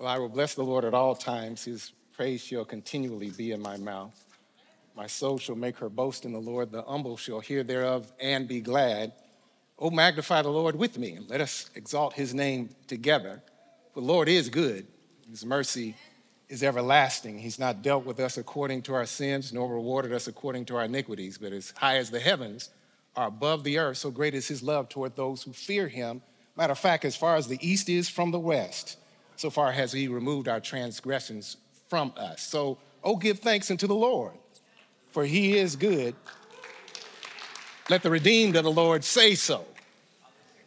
Well, I will bless the Lord at all times. His praise shall continually be in my mouth. My soul shall make her boast in the Lord. The humble shall hear thereof and be glad. Oh, magnify the Lord with me, and let us exalt his name together. For the Lord is good, his mercy is everlasting. He's not dealt with us according to our sins, nor rewarded us according to our iniquities, but as high as the heavens are above the earth, so great is his love toward those who fear him. Matter of fact, as far as the east is from the west, so far has he removed our transgressions from us. So, oh, give thanks unto the Lord, for he is good. Let the redeemed of the Lord say so,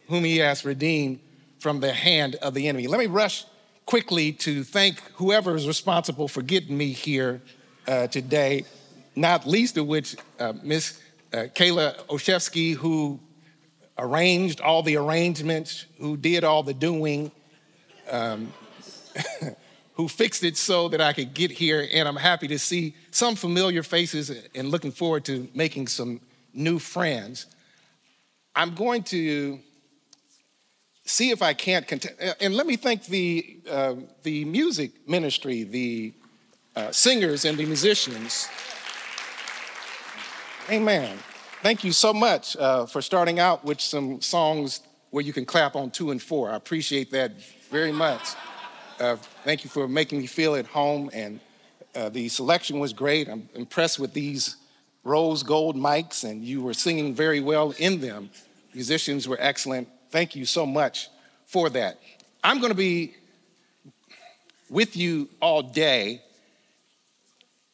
whom he has redeemed from the hand of the enemy. Let me rush quickly to thank whoever is responsible for getting me here uh, today, not least of which uh, Miss uh, Kayla Oshevsky, who arranged all the arrangements, who did all the doing. Um, who fixed it so that I could get here. And I'm happy to see some familiar faces and looking forward to making some new friends. I'm going to see if I can't continue. And let me thank the, uh, the music ministry, the uh, singers and the musicians. Amen. Thank you so much uh, for starting out with some songs where you can clap on two and four. I appreciate that very much. Uh, thank you for making me feel at home. And uh, the selection was great. I'm impressed with these rose gold mics, and you were singing very well in them. Musicians were excellent. Thank you so much for that. I'm going to be with you all day.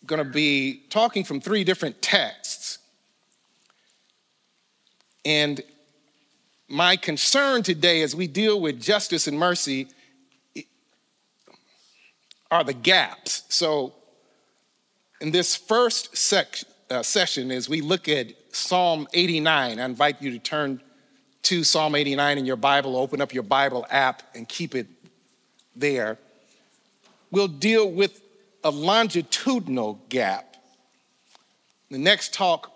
going to be talking from three different texts. And my concern today as we deal with justice and mercy are the gaps. So, in this first sec- uh, session, as we look at Psalm 89, I invite you to turn to Psalm 89 in your Bible, open up your Bible app, and keep it there. We'll deal with a longitudinal gap. The next talk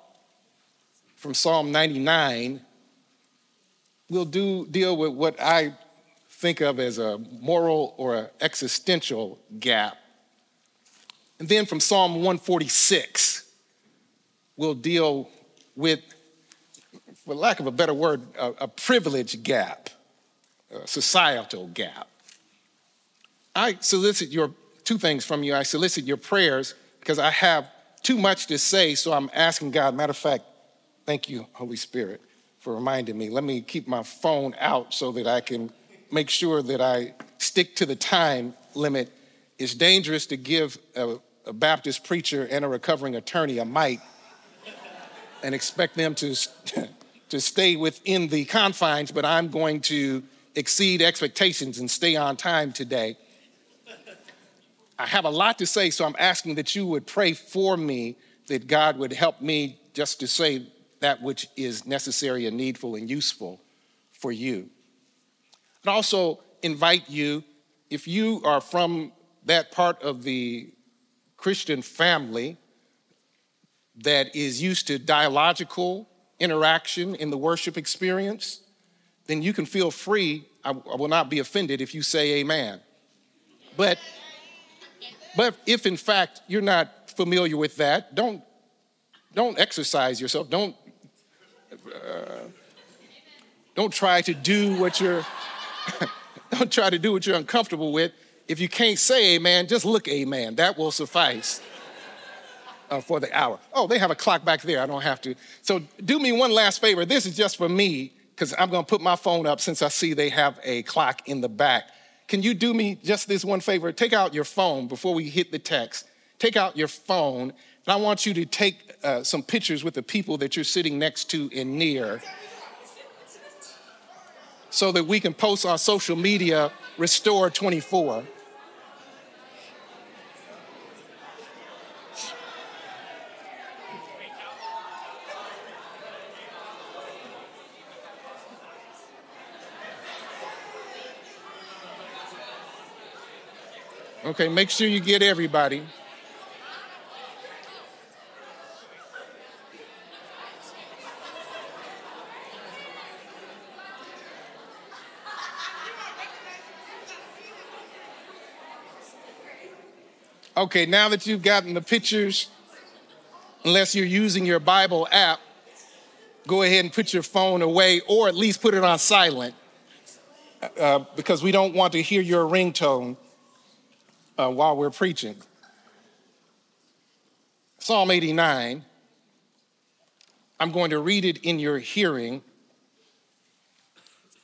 from Psalm 99, we'll do, deal with what I think of as a moral or an existential gap. And then from Psalm 146, we'll deal with, for lack of a better word, a, a privilege gap, a societal gap. I solicit your two things from you. I solicit your prayers because I have too much to say, so I'm asking God. Matter of fact, thank you, Holy Spirit, for reminding me. Let me keep my phone out so that I can make sure that I stick to the time limit. It's dangerous to give a, a Baptist preacher and a recovering attorney a mic and expect them to, to stay within the confines, but I'm going to exceed expectations and stay on time today. I have a lot to say, so I'm asking that you would pray for me, that God would help me just to say that which is necessary and needful and useful for you. Also invite you, if you are from that part of the Christian family that is used to dialogical interaction in the worship experience, then you can feel free. I, I will not be offended if you say amen. But, but if in fact you're not familiar with that, don't, don't exercise yourself. Don't, uh, don't try to do what you're Don't try to do what you're uncomfortable with. If you can't say amen, just look amen. That will suffice uh, for the hour. Oh, they have a clock back there. I don't have to. So do me one last favor. This is just for me because I'm going to put my phone up since I see they have a clock in the back. Can you do me just this one favor? Take out your phone before we hit the text. Take out your phone, and I want you to take uh, some pictures with the people that you're sitting next to and near so that we can post on social media Restore 24. Okay, make sure you get everybody. Okay, now that you've gotten the pictures, unless you're using your Bible app, go ahead and put your phone away or at least put it on silent uh, because we don't want to hear your ringtone uh, while we're preaching. Psalm 89, I'm going to read it in your hearing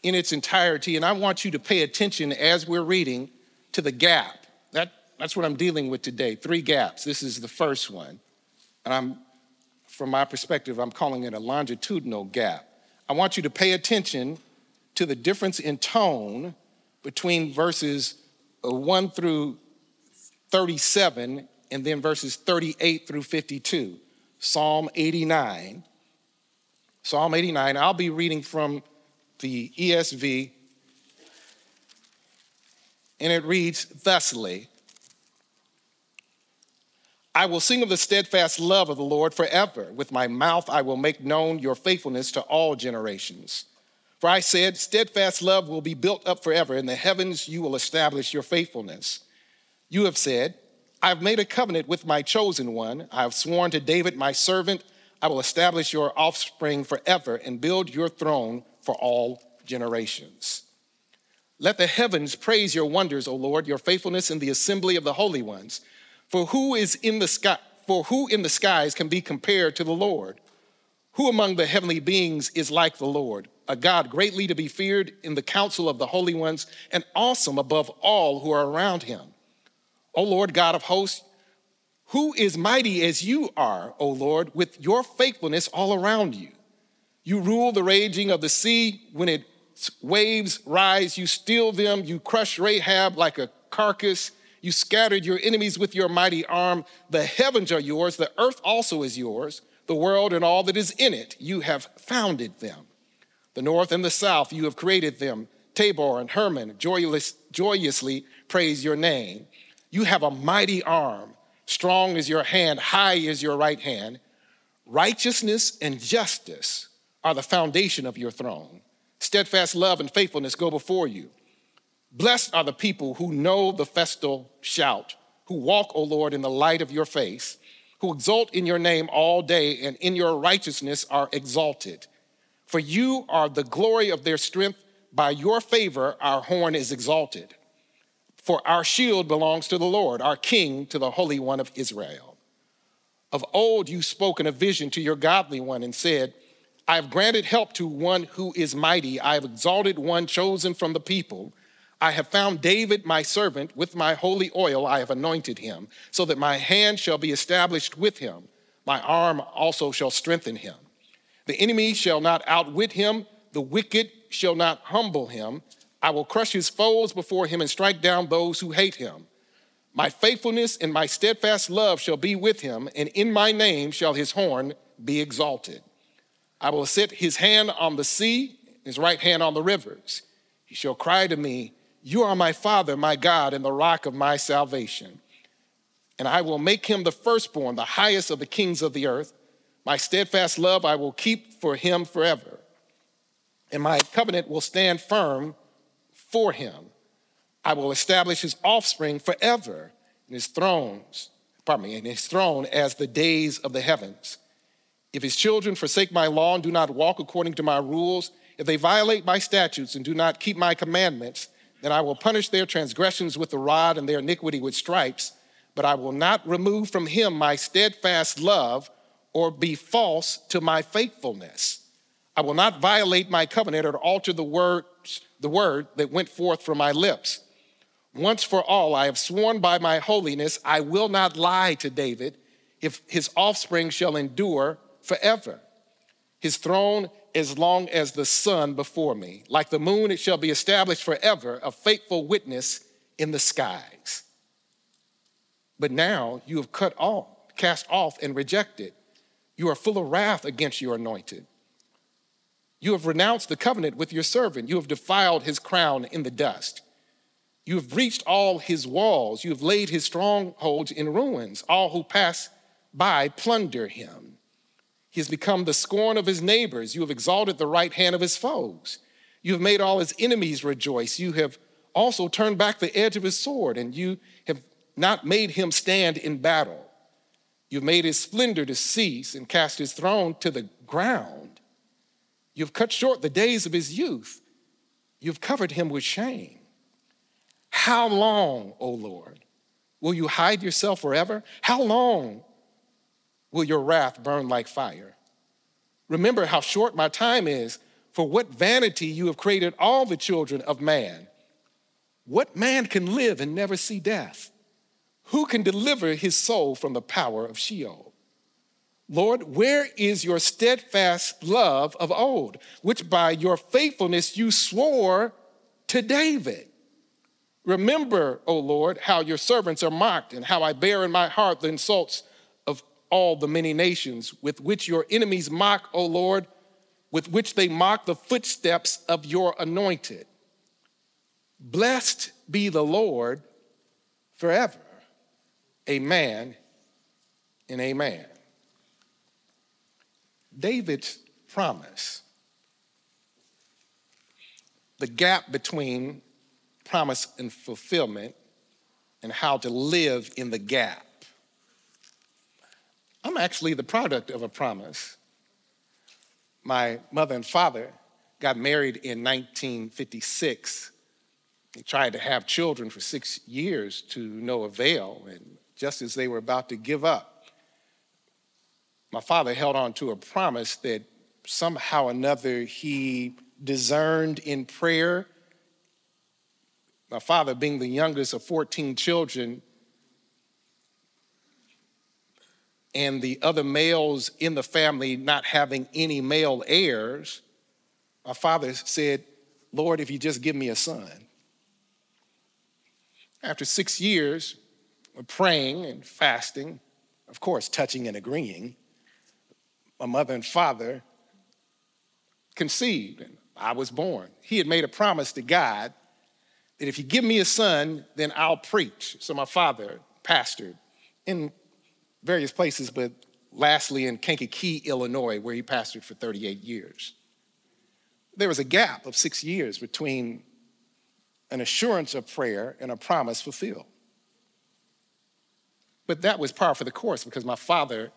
in its entirety, and I want you to pay attention as we're reading to the gap. That, that's what I'm dealing with today three gaps. This is the first one. And I'm, from my perspective, I'm calling it a longitudinal gap. I want you to pay attention to the difference in tone between verses uh, 1 through 37 and then verses 38 through 52. Psalm 89. Psalm 89, I'll be reading from the ESV, and it reads thusly I will sing of the steadfast love of the Lord forever. With my mouth I will make known your faithfulness to all generations. For I said, Steadfast love will be built up forever. In the heavens you will establish your faithfulness. You have said, I have made a covenant with my chosen one. I have sworn to David, my servant, I will establish your offspring forever and build your throne for all generations. Let the heavens praise your wonders, O Lord, your faithfulness in the assembly of the holy ones. For who is in the sky? For who in the skies can be compared to the Lord? Who among the heavenly beings is like the Lord? A God greatly to be feared in the council of the holy ones and awesome above all who are around him. O Lord God of hosts, who is mighty as you are, O Lord, with your faithfulness all around you? You rule the raging of the sea when its waves rise. You still them. You crush Rahab like a carcass. You scattered your enemies with your mighty arm. The heavens are yours. The earth also is yours. The world and all that is in it. You have founded them. The north and the south, you have created them. Tabor and Hermon joyless, joyously praise your name. You have a mighty arm. Strong is your hand, high is your right hand. Righteousness and justice are the foundation of your throne. Steadfast love and faithfulness go before you. Blessed are the people who know the festal shout, who walk, O Lord, in the light of your face, who exult in your name all day and in your righteousness are exalted. For you are the glory of their strength. By your favor, our horn is exalted. For our shield belongs to the Lord, our King to the Holy One of Israel. Of old you spoke in a vision to your godly one and said, I have granted help to one who is mighty. I have exalted one chosen from the people. I have found David, my servant, with my holy oil I have anointed him, so that my hand shall be established with him. My arm also shall strengthen him. The enemy shall not outwit him, the wicked shall not humble him. I will crush his foes before him and strike down those who hate him. My faithfulness and my steadfast love shall be with him, and in my name shall his horn be exalted. I will set his hand on the sea, his right hand on the rivers. He shall cry to me, You are my Father, my God, and the rock of my salvation. And I will make him the firstborn, the highest of the kings of the earth. My steadfast love I will keep for him forever. And my covenant will stand firm for him. I will establish his offspring forever, and his thrones, pardon me, and his throne as the days of the heavens. If his children forsake my law and do not walk according to my rules, if they violate my statutes and do not keep my commandments, then I will punish their transgressions with the rod and their iniquity with stripes. But I will not remove from him my steadfast love or be false to my faithfulness. I will not violate my covenant or alter the words, the word that went forth from my lips. Once for all, I have sworn by my holiness, I will not lie to David if his offspring shall endure forever. His throne as long as the sun before me. Like the moon, it shall be established forever, a faithful witness in the skies. But now you have cut off, cast off, and rejected. You are full of wrath against your anointed. You have renounced the covenant with your servant. You have defiled his crown in the dust. You have breached all his walls. You have laid his strongholds in ruins. All who pass by plunder him. He has become the scorn of his neighbors. You have exalted the right hand of his foes. You have made all his enemies rejoice. You have also turned back the edge of his sword, and you have not made him stand in battle. You've made his splendor to cease and cast his throne to the ground. You've cut short the days of his youth. You've covered him with shame. How long, O Lord, will you hide yourself forever? How long will your wrath burn like fire? Remember how short my time is. For what vanity you have created all the children of man. What man can live and never see death? Who can deliver his soul from the power of Sheol? Lord, where is your steadfast love of old, which by your faithfulness you swore to David? Remember, O Lord, how your servants are mocked and how I bear in my heart the insults all the many nations with which your enemies mock, O Lord, with which they mock the footsteps of your anointed. Blessed be the Lord forever. Amen and amen. David's promise, the gap between promise and fulfillment, and how to live in the gap. I'm actually the product of a promise. My mother and father got married in 1956. They tried to have children for six years to no avail, and just as they were about to give up, my father held on to a promise that somehow or another he discerned in prayer. My father, being the youngest of 14 children, and the other males in the family not having any male heirs, my father said, Lord, if you just give me a son. After six years, of praying and fasting, of course, touching and agreeing, my mother and father conceived and I was born. He had made a promise to God that if you give me a son, then I'll preach. So my father pastored in various places, but lastly in Kankakee, Illinois, where he pastored for 38 years. There was a gap of six years between an assurance of prayer and a promise fulfilled. But that was par for the course because my father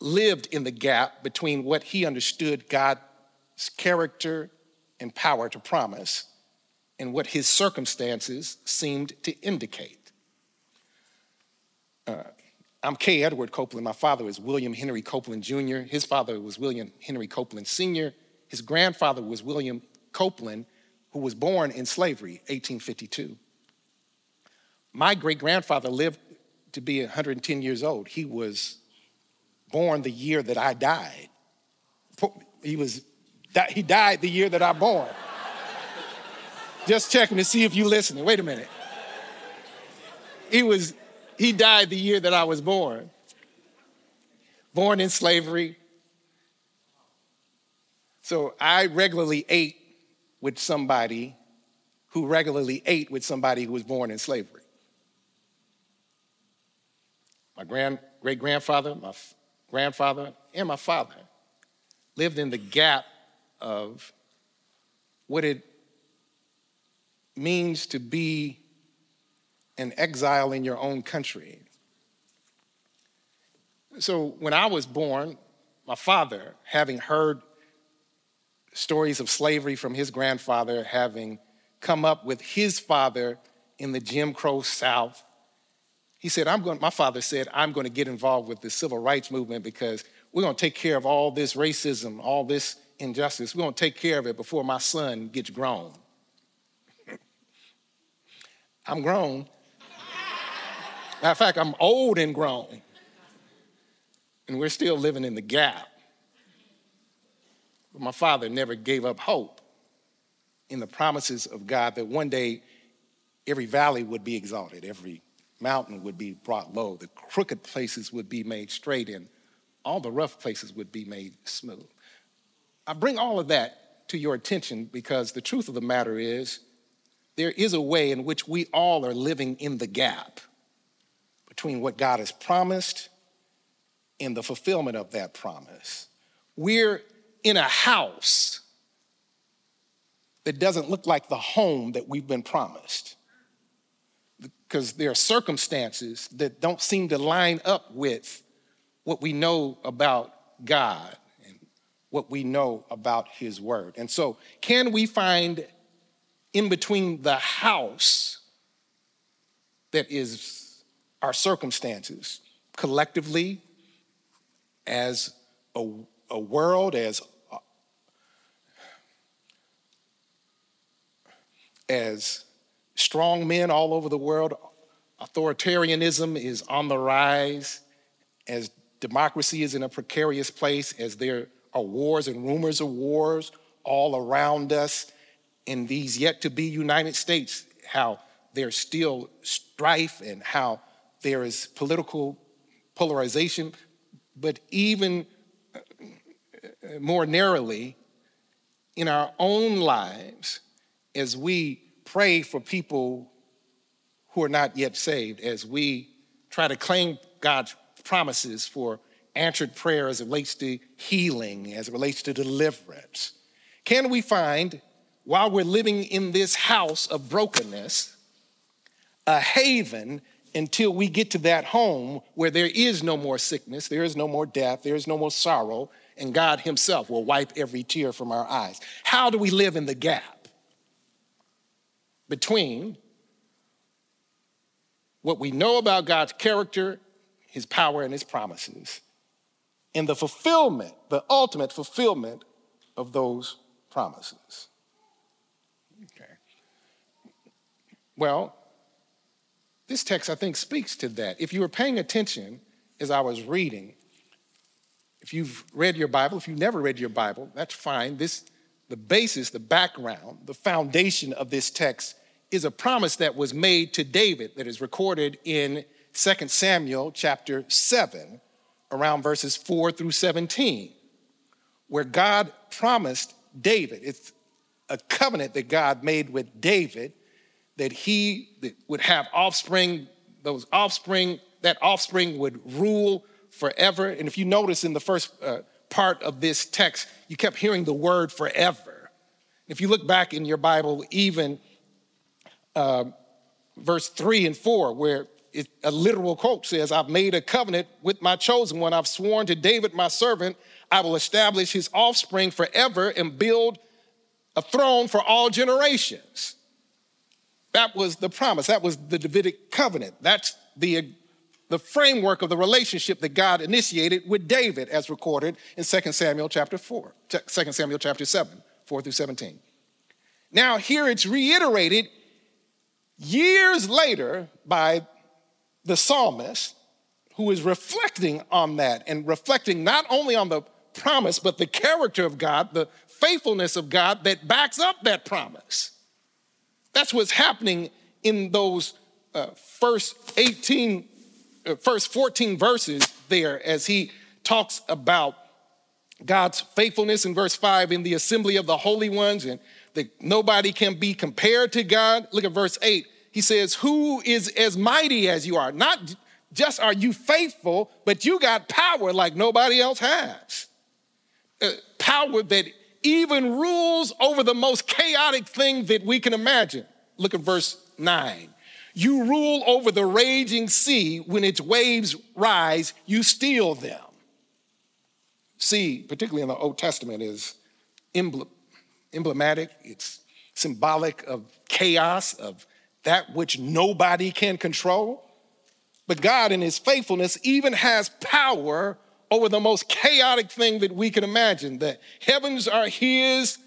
lived in the gap between what he understood God's character and power to promise and what his circumstances seemed to indicate. Uh, I'm K. Edward Copeland. My father was William Henry Copeland Jr., his father was William Henry Copeland Sr., his grandfather was William Copeland, who was born in slavery, 1852. My great grandfather lived to be 110 years old. He was born the year that I died. He was he died the year that I born. Just checking to see if you listening. Wait a minute. He was he died the year that I was born. Born in slavery. So I regularly ate with somebody who regularly ate with somebody who was born in slavery my grand, great grandfather, my f- grandfather, and my father lived in the gap of what it means to be an exile in your own country. So when I was born, my father, having heard stories of slavery from his grandfather, having come up with his father in the Jim Crow South, he said, I'm going, my father said, I'm going to get involved with the civil rights movement because we're going to take care of all this racism, all this injustice. We're going to take care of it before my son gets grown. I'm grown. Matter of fact, I'm old and grown. And we're still living in the gap. But my father never gave up hope in the promises of God that one day every valley would be exalted, every mountain would be brought low, the crooked places would be made straight, and all the rough places would be made smooth. I bring all of that to your attention because the truth of the matter is there is a way in which we all are living in the gap between what God has promised and the fulfillment of that promise. We're in a house that doesn't look like the home that we've been promised because there are circumstances that don't seem to line up with what we know about God and what we know about His Word. And so, can we find in between the house that is our circumstances collectively as a, a world, as as strong men all over the world, authoritarianism is on the rise, as democracy is in a precarious place, as there are wars and rumors of wars all around us. In these yet to be United States, how there's still strife and how there is political polarization, but even uh, more narrowly, in our own lives, as we pray for people who are not yet saved, as we try to claim God's promises for answered prayer as it relates to healing, as it relates to deliverance, can we find, while we're living in this house of brokenness, a haven until we get to that home where there is no more sickness, there is no more death, there is no more sorrow, and God Himself will wipe every tear from our eyes. How do we live in the gap between what we know about God's character, His power, and His promises, and the fulfillment, the ultimate fulfillment of those promises? Okay. Well, this text, I think, speaks to that. If you were paying attention as I was reading, if you've read your Bible, if you've never read your Bible, that's fine. This, the basis, the background, the foundation of this text is a promise that was made to David that is recorded in 2 Samuel chapter 7, around verses 4 through 17, where God promised David, it's a covenant that God made with David that he would have offspring, those offspring, that offspring would rule forever. And if you notice in the first uh, part of this text, you kept hearing the word forever. If you look back in your Bible, even uh, verse three and four, where it, a literal quote says, I've made a covenant with my chosen one. I've sworn to David, my servant, I will establish his offspring forever and build a throne for all generations. That was the promise. That was the Davidic covenant. That's the, the framework of the relationship that God initiated with David as recorded in 2 Samuel chapter 4, 2 Samuel chapter 7, 4 through 17. Now, here it's reiterated years later by the psalmist who is reflecting on that and reflecting not only on the promise, but the character of God, the faithfulness of God that backs up that promise. That's what's happening in those uh, first 18, uh, first 14 verses there as he talks about God's faithfulness in verse 5 in the assembly of the holy ones and that nobody can be compared to God. Look at verse 8. He says, Who is as mighty as you are? Not just are you faithful, but you got power like nobody else has. Uh, power that even rules over the most chaotic thing that we can imagine. Look at verse 9. You rule over the raging sea. When its waves rise, you still them. Sea, particularly in the Old Testament, is emblematic, it's symbolic of chaos, of that which nobody can control. But God, in His faithfulness, even has power over the most chaotic thing that we can imagine. The heavens are His,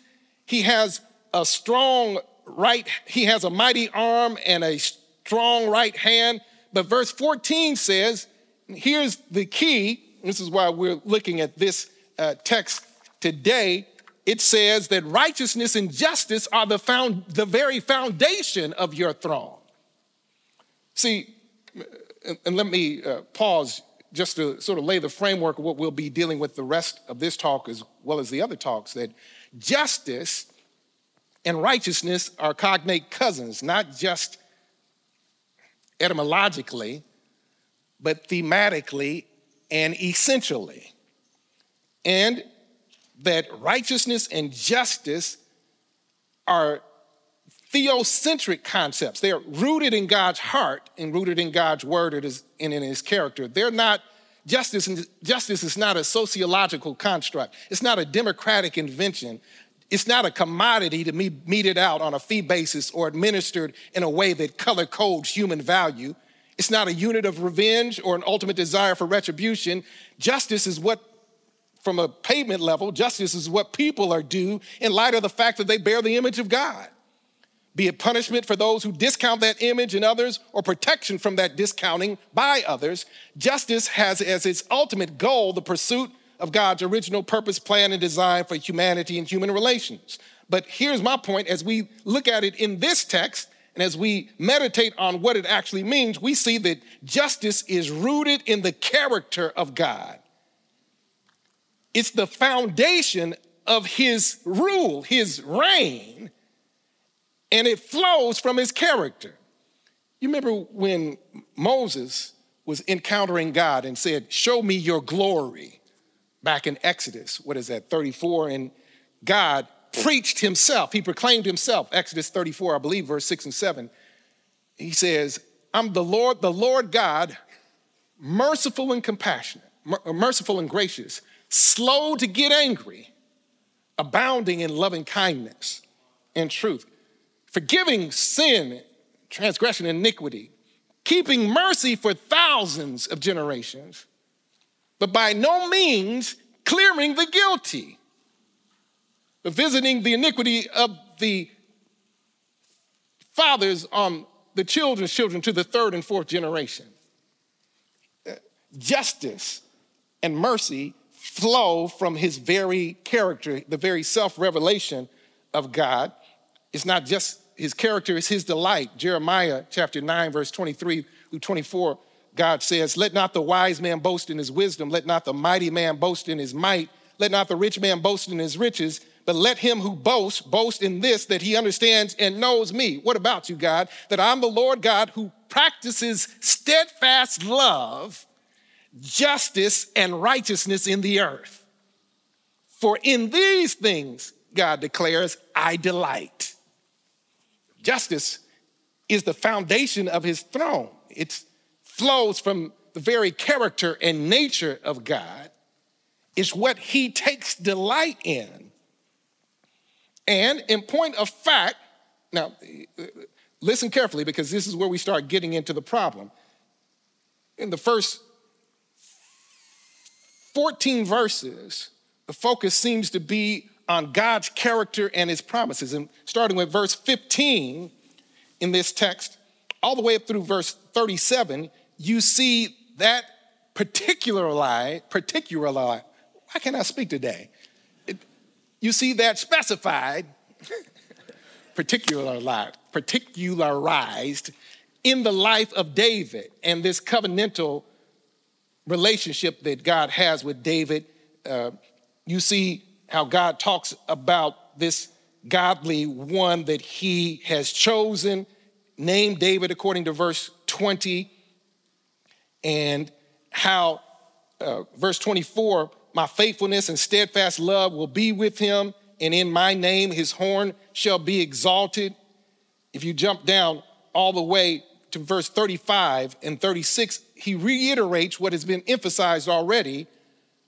He has a strong right, He has a mighty arm and a strong right hand. But verse 14 says, here's the key. This is why we're looking at this uh, text today. It says that righteousness and justice are the, found, the very foundation of your throne. See, and let me uh, pause just to sort of lay the framework of what we'll be dealing with the rest of this talk as well as the other talks that justice and righteousness are cognate cousins, not just etymologically, but thematically and essentially. And that righteousness and justice are theocentric concepts. They're rooted in God's heart and rooted in God's word and in his character. They're not, justice, justice is not a sociological construct, it's not a democratic invention. It's not a commodity to be meted out on a fee basis or administered in a way that color codes human value. It's not a unit of revenge or an ultimate desire for retribution. Justice is what, from a pavement level, justice is what people are due in light of the fact that they bear the image of God be it punishment for those who discount that image in others or protection from that discounting by others, justice has as its ultimate goal the pursuit of God's original purpose, plan, and design for humanity and human relations. But here's my point as we look at it in this text, and as we meditate on what it actually means, we see that justice is rooted in the character of God. It's the foundation of his rule, his reign, and it flows from his character. You remember when Moses was encountering God and said, Show me your glory, back in Exodus, what is that, 34? And God preached himself, he proclaimed himself, Exodus 34, I believe, verse 6 and 7. He says, I'm the Lord, the Lord God, merciful and compassionate, uh, merciful and gracious, slow to get angry, abounding in loving kindness and truth forgiving sin, transgression, iniquity, keeping mercy for thousands of generations, but by no means clearing the guilty, but visiting the iniquity of the fathers on the children's children to the third and fourth generation. Justice and mercy flow from his very character, the very self revelation of God. It's not just his character, it's his delight. Jeremiah chapter 9, verse 23 through 24, God says, Let not the wise man boast in his wisdom, let not the mighty man boast in his might, let not the rich man boast in his riches, but let him who boasts boast in this that he understands and knows me. What about you, God? That I'm the Lord God who practices steadfast love, justice, and righteousness in the earth. For in these things, God declares, I delight. Justice is the foundation of his throne. It flows from the very character and nature of God. It's what he takes delight in. And in point of fact, now listen carefully because this is where we start getting into the problem. In the first 14 verses, the focus seems to be on God's character and his promises. And starting with verse 15 in this text, all the way up through verse 37, you see that particular lie, particular lie, why can't I speak today? It, you see that specified, particular lie, particularized in the life of David and this covenantal relationship that God has with David. Uh, you see how God talks about this godly one that he has chosen, named David according to verse 20, and how, uh, verse 24, my faithfulness and steadfast love will be with him, and in my name his horn shall be exalted. If you jump down all the way to verse 35 and 36, he reiterates what has been emphasized already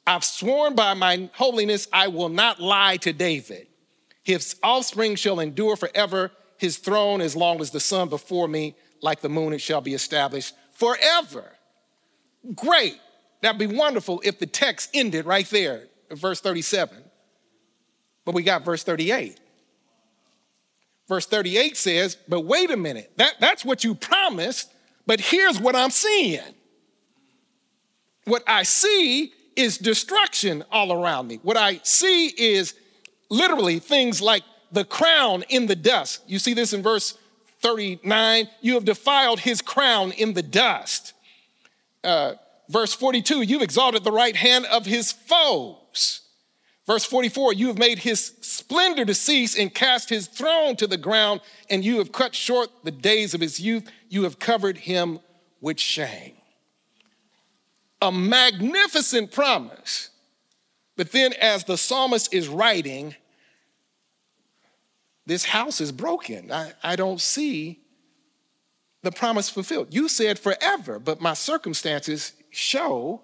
I've sworn by my holiness, I will not lie to David. His offspring shall endure forever, his throne as long as the sun before me, like the moon, it shall be established forever. Great. That'd be wonderful if the text ended right there, verse 37. But we got verse 38. Verse 38 says, But wait a minute, that, that's what you promised, but here's what I'm seeing. What I see is destruction all around me. What I see is literally things like the crown in the dust. You see this in verse 39. You have defiled his crown in the dust. Uh, verse 42, you've exalted the right hand of his foes. Verse 44, you have made his splendor to cease and cast his throne to the ground, and you have cut short the days of his youth. You have covered him with shame a magnificent promise. But then, as the psalmist is writing, this house is broken. I, I don't see the promise fulfilled. You said forever, but my circumstances show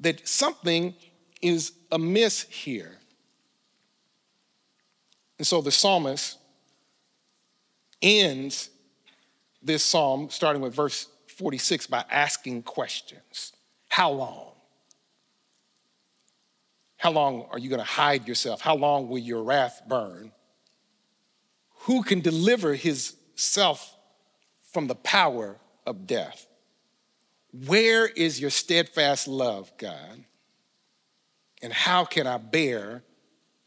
that something is amiss here. And so the psalmist ends this psalm, starting with verse 46, by asking questions How long? How long are you going to hide yourself? How long will your wrath burn? Who can deliver his self from the power of death? Where is your steadfast love, God? And how can I bear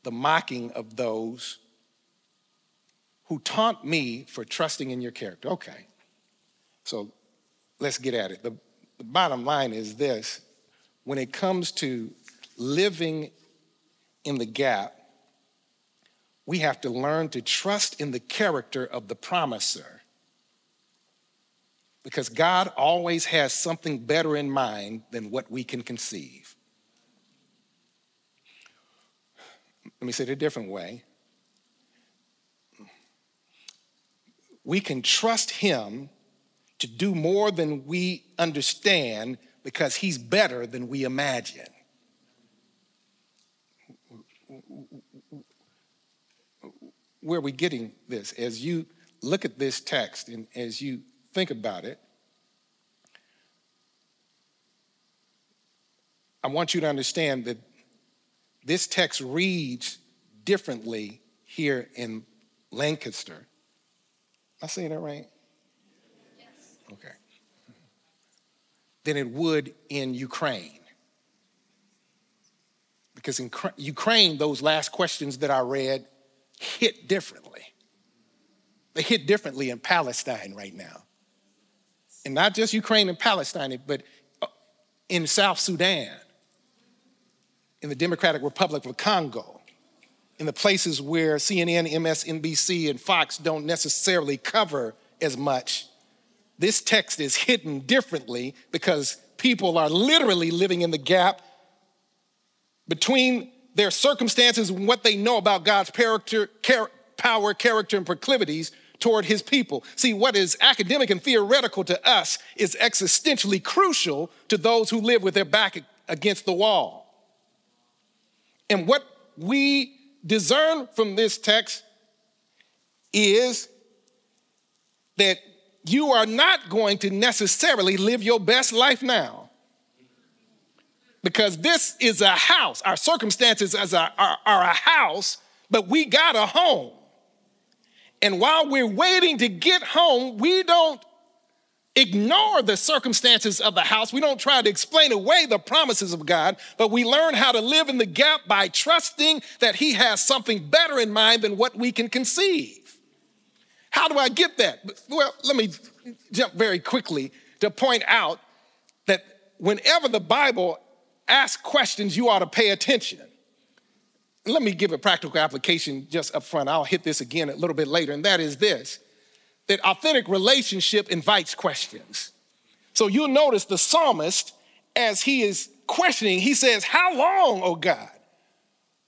the mocking of those who taunt me for trusting in your character? Okay, so let's get at it. The, the bottom line is this when it comes to living in the gap, we have to learn to trust in the character of the promiser because God always has something better in mind than what we can conceive. Let me say it a different way. We can trust Him to do more than we understand because He's better than we imagine. Where are we getting this? As you look at this text and as you think about it, I want you to understand that this text reads differently here in Lancaster. Am I saying that right? Okay. Than it would in Ukraine. Because in Ukraine, those last questions that I read hit differently. They hit differently in Palestine right now and not just Ukraine and Palestine, but uh, in South Sudan, in the Democratic Republic of Congo, in the places where CNN, MSNBC, and Fox don't necessarily cover as much, this text is hidden differently because people are literally living in the gap between their circumstances and what they know about God's character, char- power, character, and proclivities toward his people. See, what is academic and theoretical to us is existentially crucial to those who live with their back against the wall. And what we discern from this text is that you are not going to necessarily live your best life now. Because this is a house. Our circumstances a, are, are a house, but we got a home. And while we're waiting to get home, we don't ignore the circumstances of the house. We don't try to explain away the promises of God, but we learn how to live in the gap by trusting that He has something better in mind than what we can conceive. How do I get that? Well, let me jump very quickly to point out that whenever the Bible asks questions, you ought to pay attention let me give a practical application just up front. I'll hit this again a little bit later, and that is this that authentic relationship invites questions. So you'll notice the psalmist, as he is questioning, he says, How long, O God,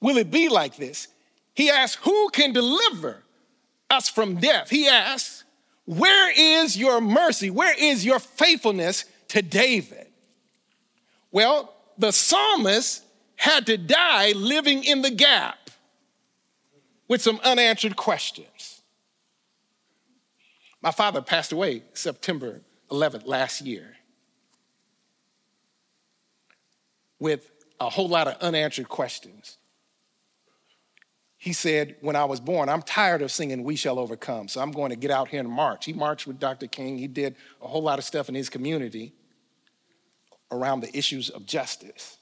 will it be like this? He asks, Who can deliver us from death? He asks, Where is your mercy? Where is your faithfulness to David? Well, the psalmist had to die living in the gap with some unanswered questions. My father passed away September 11th last year with a whole lot of unanswered questions. He said, When I was born, I'm tired of singing We Shall Overcome, so I'm going to get out here and march. He marched with Dr. King. He did a whole lot of stuff in his community around the issues of justice.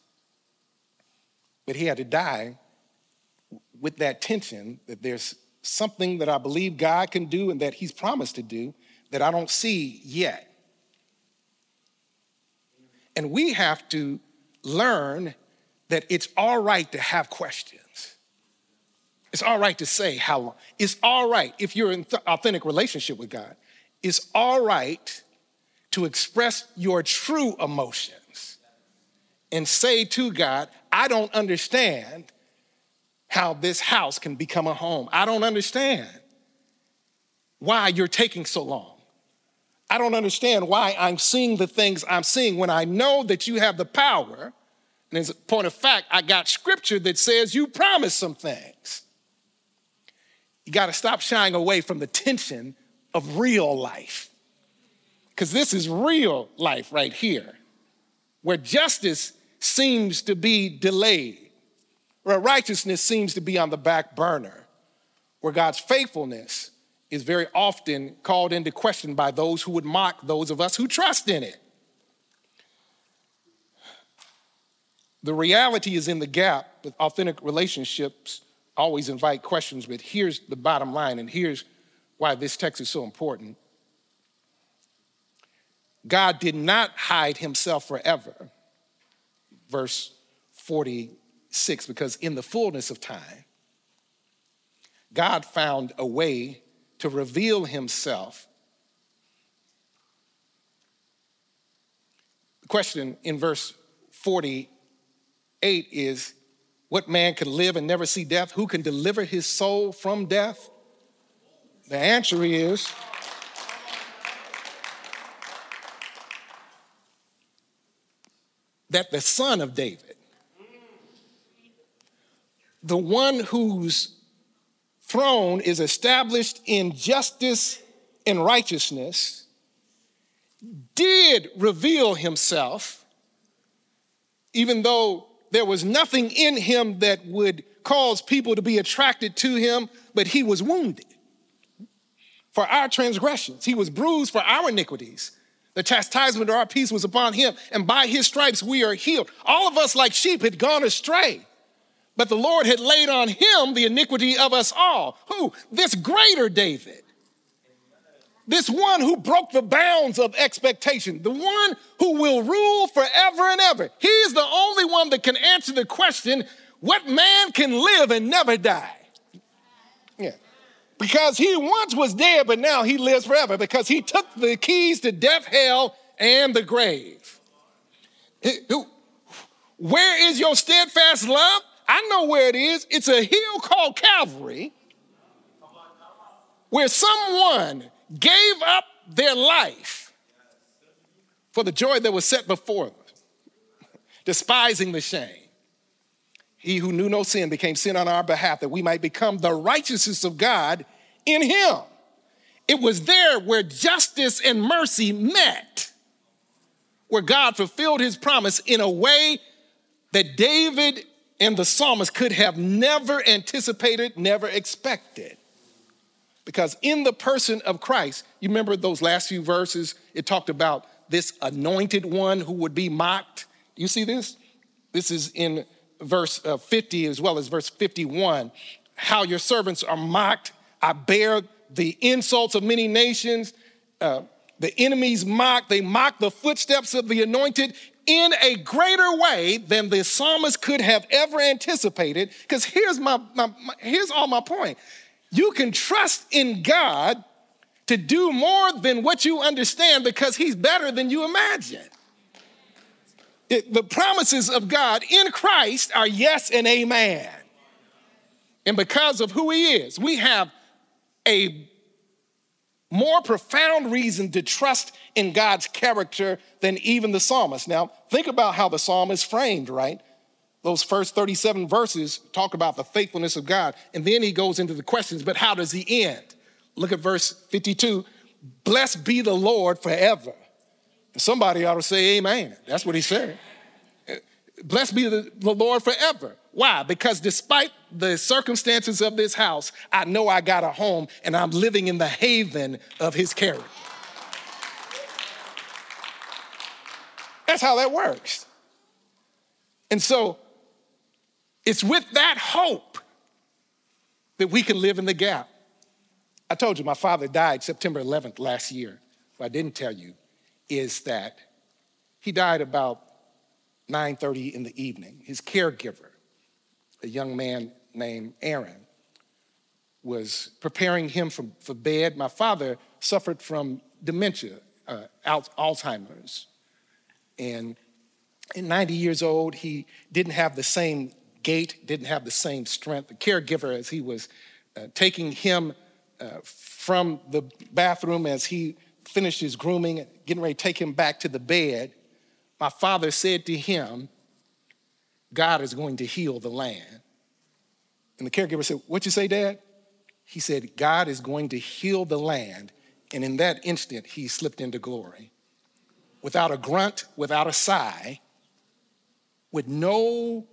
But he had to die with that tension that there's something that I believe God can do and that he's promised to do that I don't see yet. And we have to learn that it's all right to have questions. It's all right to say how long. It's all right if you're in authentic relationship with God. It's all right to express your true emotions and say to God, I don't understand how this house can become a home. I don't understand why you're taking so long. I don't understand why I'm seeing the things I'm seeing when I know that you have the power. And as a point of fact, I got scripture that says you promised some things. You got to stop shying away from the tension of real life. Because this is real life right here, where justice seems to be delayed, where righteousness seems to be on the back burner, where God's faithfulness is very often called into question by those who would mock those of us who trust in it. The reality is in the gap with authentic relationships always invite questions, but here's the bottom line, and here's why this text is so important. God did not hide himself forever, verse 46, because in the fullness of time, God found a way to reveal himself. The question in verse 48 is What man can live and never see death? Who can deliver his soul from death? The answer is that the son of David, the one whose throne is established in justice and righteousness, did reveal himself, even though there was nothing in him that would cause people to be attracted to him, but he was wounded for our transgressions, he was bruised for our iniquities. The chastisement of our peace was upon him, and by his stripes we are healed. All of us, like sheep, had gone astray. But the Lord had laid on him the iniquity of us all. Who? This greater David. This one who broke the bounds of expectation, the one who will rule forever and ever. He is the only one that can answer the question what man can live and never die? Yeah. Because he once was dead, but now he lives forever because he took the keys to death, hell, and the grave. Where is your steadfast love? I know where it is. It's a hill called Calvary where someone gave up their life for the joy that was set before them, despising the shame. He who knew no sin became sin on our behalf that we might become the righteousness of God in him. It was there where justice and mercy met, where God fulfilled his promise in a way that David and the psalmist could have never anticipated, never expected. Because in the person of Christ, you remember those last few verses, it talked about this anointed one who would be mocked. You see this? This is in verse uh, 50 as well as verse 51. How your servants are mocked. I bear the insults of many nations. Uh, the enemies mock, they mock the footsteps of the anointed in a greater way than the psalmist could have ever anticipated. Because here's my, my, my, here's all my point. You can trust in God to do more than what you understand because He's better than you imagine. It, the promises of God in Christ are yes and amen. And because of who He is, we have a more profound reason to trust in God's character than even the psalmist. Now, think about how the psalm is framed, right? Those first 37 verses talk about the faithfulness of God. And then he goes into the questions, but how does he end? Look at verse 52 Blessed be the Lord forever. Somebody ought to say, Amen. That's what he said. Blessed be the, the Lord forever. Why? Because despite the circumstances of this house, I know I got a home and I'm living in the haven of his character. That's how that works. And so it's with that hope that we can live in the gap. I told you my father died September 11th last year. What I didn't tell you is that he died about 9:30 in the evening. His caregiver a young man named Aaron was preparing him for, for bed. My father suffered from dementia, uh, Alzheimer's. And at 90 years old, he didn't have the same gait didn't have the same strength. The caregiver, as he was uh, taking him uh, from the bathroom as he finished his grooming, getting ready to take him back to the bed, my father said to him, God is going to heal the land. And the caregiver said, What'd you say, Dad? He said, God is going to heal the land. And in that instant, he slipped into glory. Without a grunt, without a sigh, with no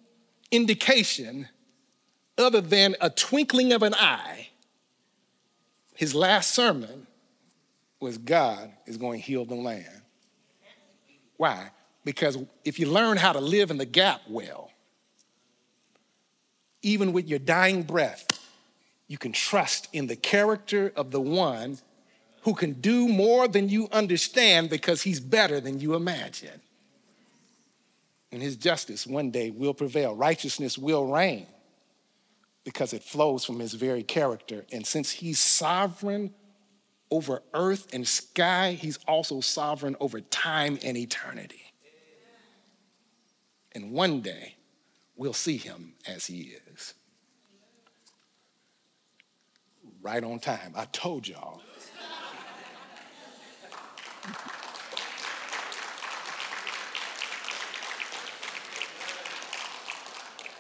indication other than a twinkling of an eye, his last sermon was God is going to heal the land. Why? Because if you learn how to live in the gap well, even with your dying breath, you can trust in the character of the one who can do more than you understand because he's better than you imagine. And his justice one day will prevail, righteousness will reign because it flows from his very character. And since he's sovereign over earth and sky, he's also sovereign over time and eternity. And one day, we'll see him as he is. Right on time. I told y'all.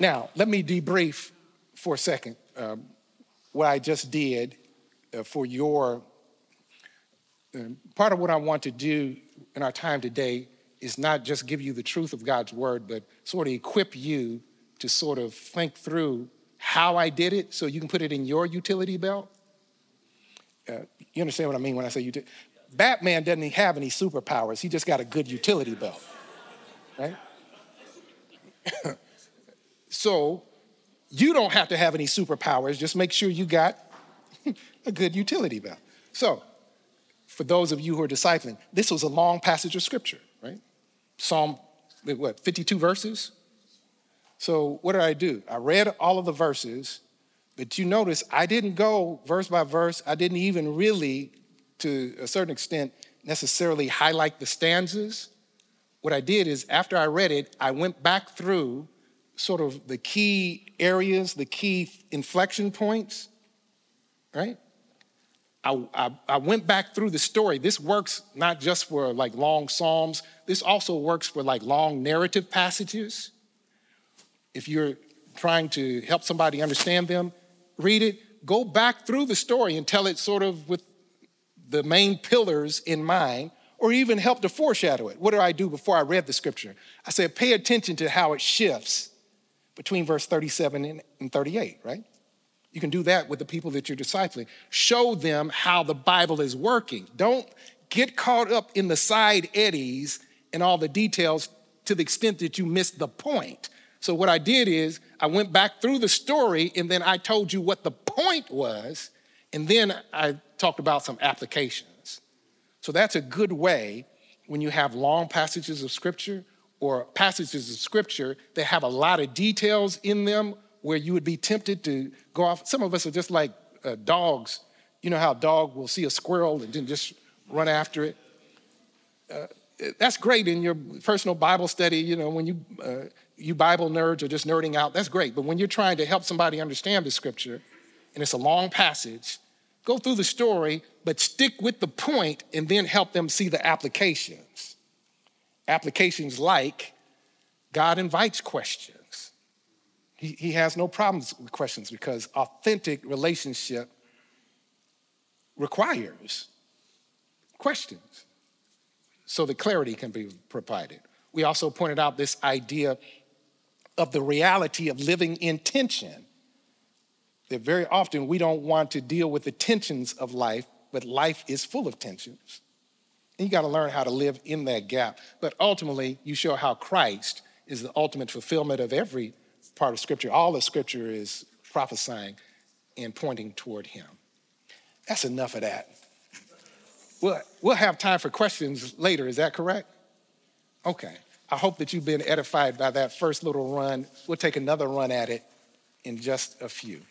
Now, let me debrief for a second um, what I just did uh, for your. Uh, part of what I want to do in our time today is not just give you the truth of God's word, but sort of equip you to sort of think through how I did it so you can put it in your utility belt. Uh, you understand what I mean when I say utility? Batman doesn't have any superpowers, he just got a good utility belt, right? so you don't have to have any superpowers, just make sure you got a good utility belt. So, for those of you who are discipling, this was a long passage of scripture, right? Psalm, what, 52 verses? So what did I do? I read all of the verses, but you notice I didn't go verse by verse. I didn't even really, to a certain extent, necessarily highlight the stanzas. What I did is after I read it, I went back through sort of the key areas, the key inflection points, right? I, I, I, went back through the story. This works not just for like long psalms, this also works for like long narrative passages. If you're trying to help somebody understand them, read it, go back through the story and tell it sort of with the main pillars in mind, or even help to foreshadow it. What did I do before I read the scripture? I said, pay attention to how it shifts between verse 37 and 38, right? You can do that with the people that you're discipling. Show them how the Bible is working. Don't get caught up in the side eddies and all the details to the extent that you miss the point. So, what I did is I went back through the story and then I told you what the point was, and then I talked about some applications. So, that's a good way when you have long passages of scripture or passages of scripture that have a lot of details in them where you would be tempted to go off. Some of us are just like uh, dogs. You know how a dog will see a squirrel and then just run after it? Uh, that's great in your personal Bible study, you know, when you, uh, you Bible nerds are just nerding out, that's great. But when you're trying to help somebody understand the scripture and it's a long passage, go through the story, but stick with the point and then help them see the applications. Applications like God invites questions. He, he has no problems with questions because authentic relationship requires questions so that clarity can be provided. We also pointed out this idea of the reality of living in tension. That very often we don't want to deal with the tensions of life, but life is full of tensions. You got to learn how to live in that gap. But ultimately, you show how Christ is the ultimate fulfillment of every part of Scripture. All of Scripture is prophesying and pointing toward Him. That's enough of that. We'll, we'll have time for questions later. Is that correct? Okay. I hope that you've been edified by that first little run. We'll take another run at it in just a few.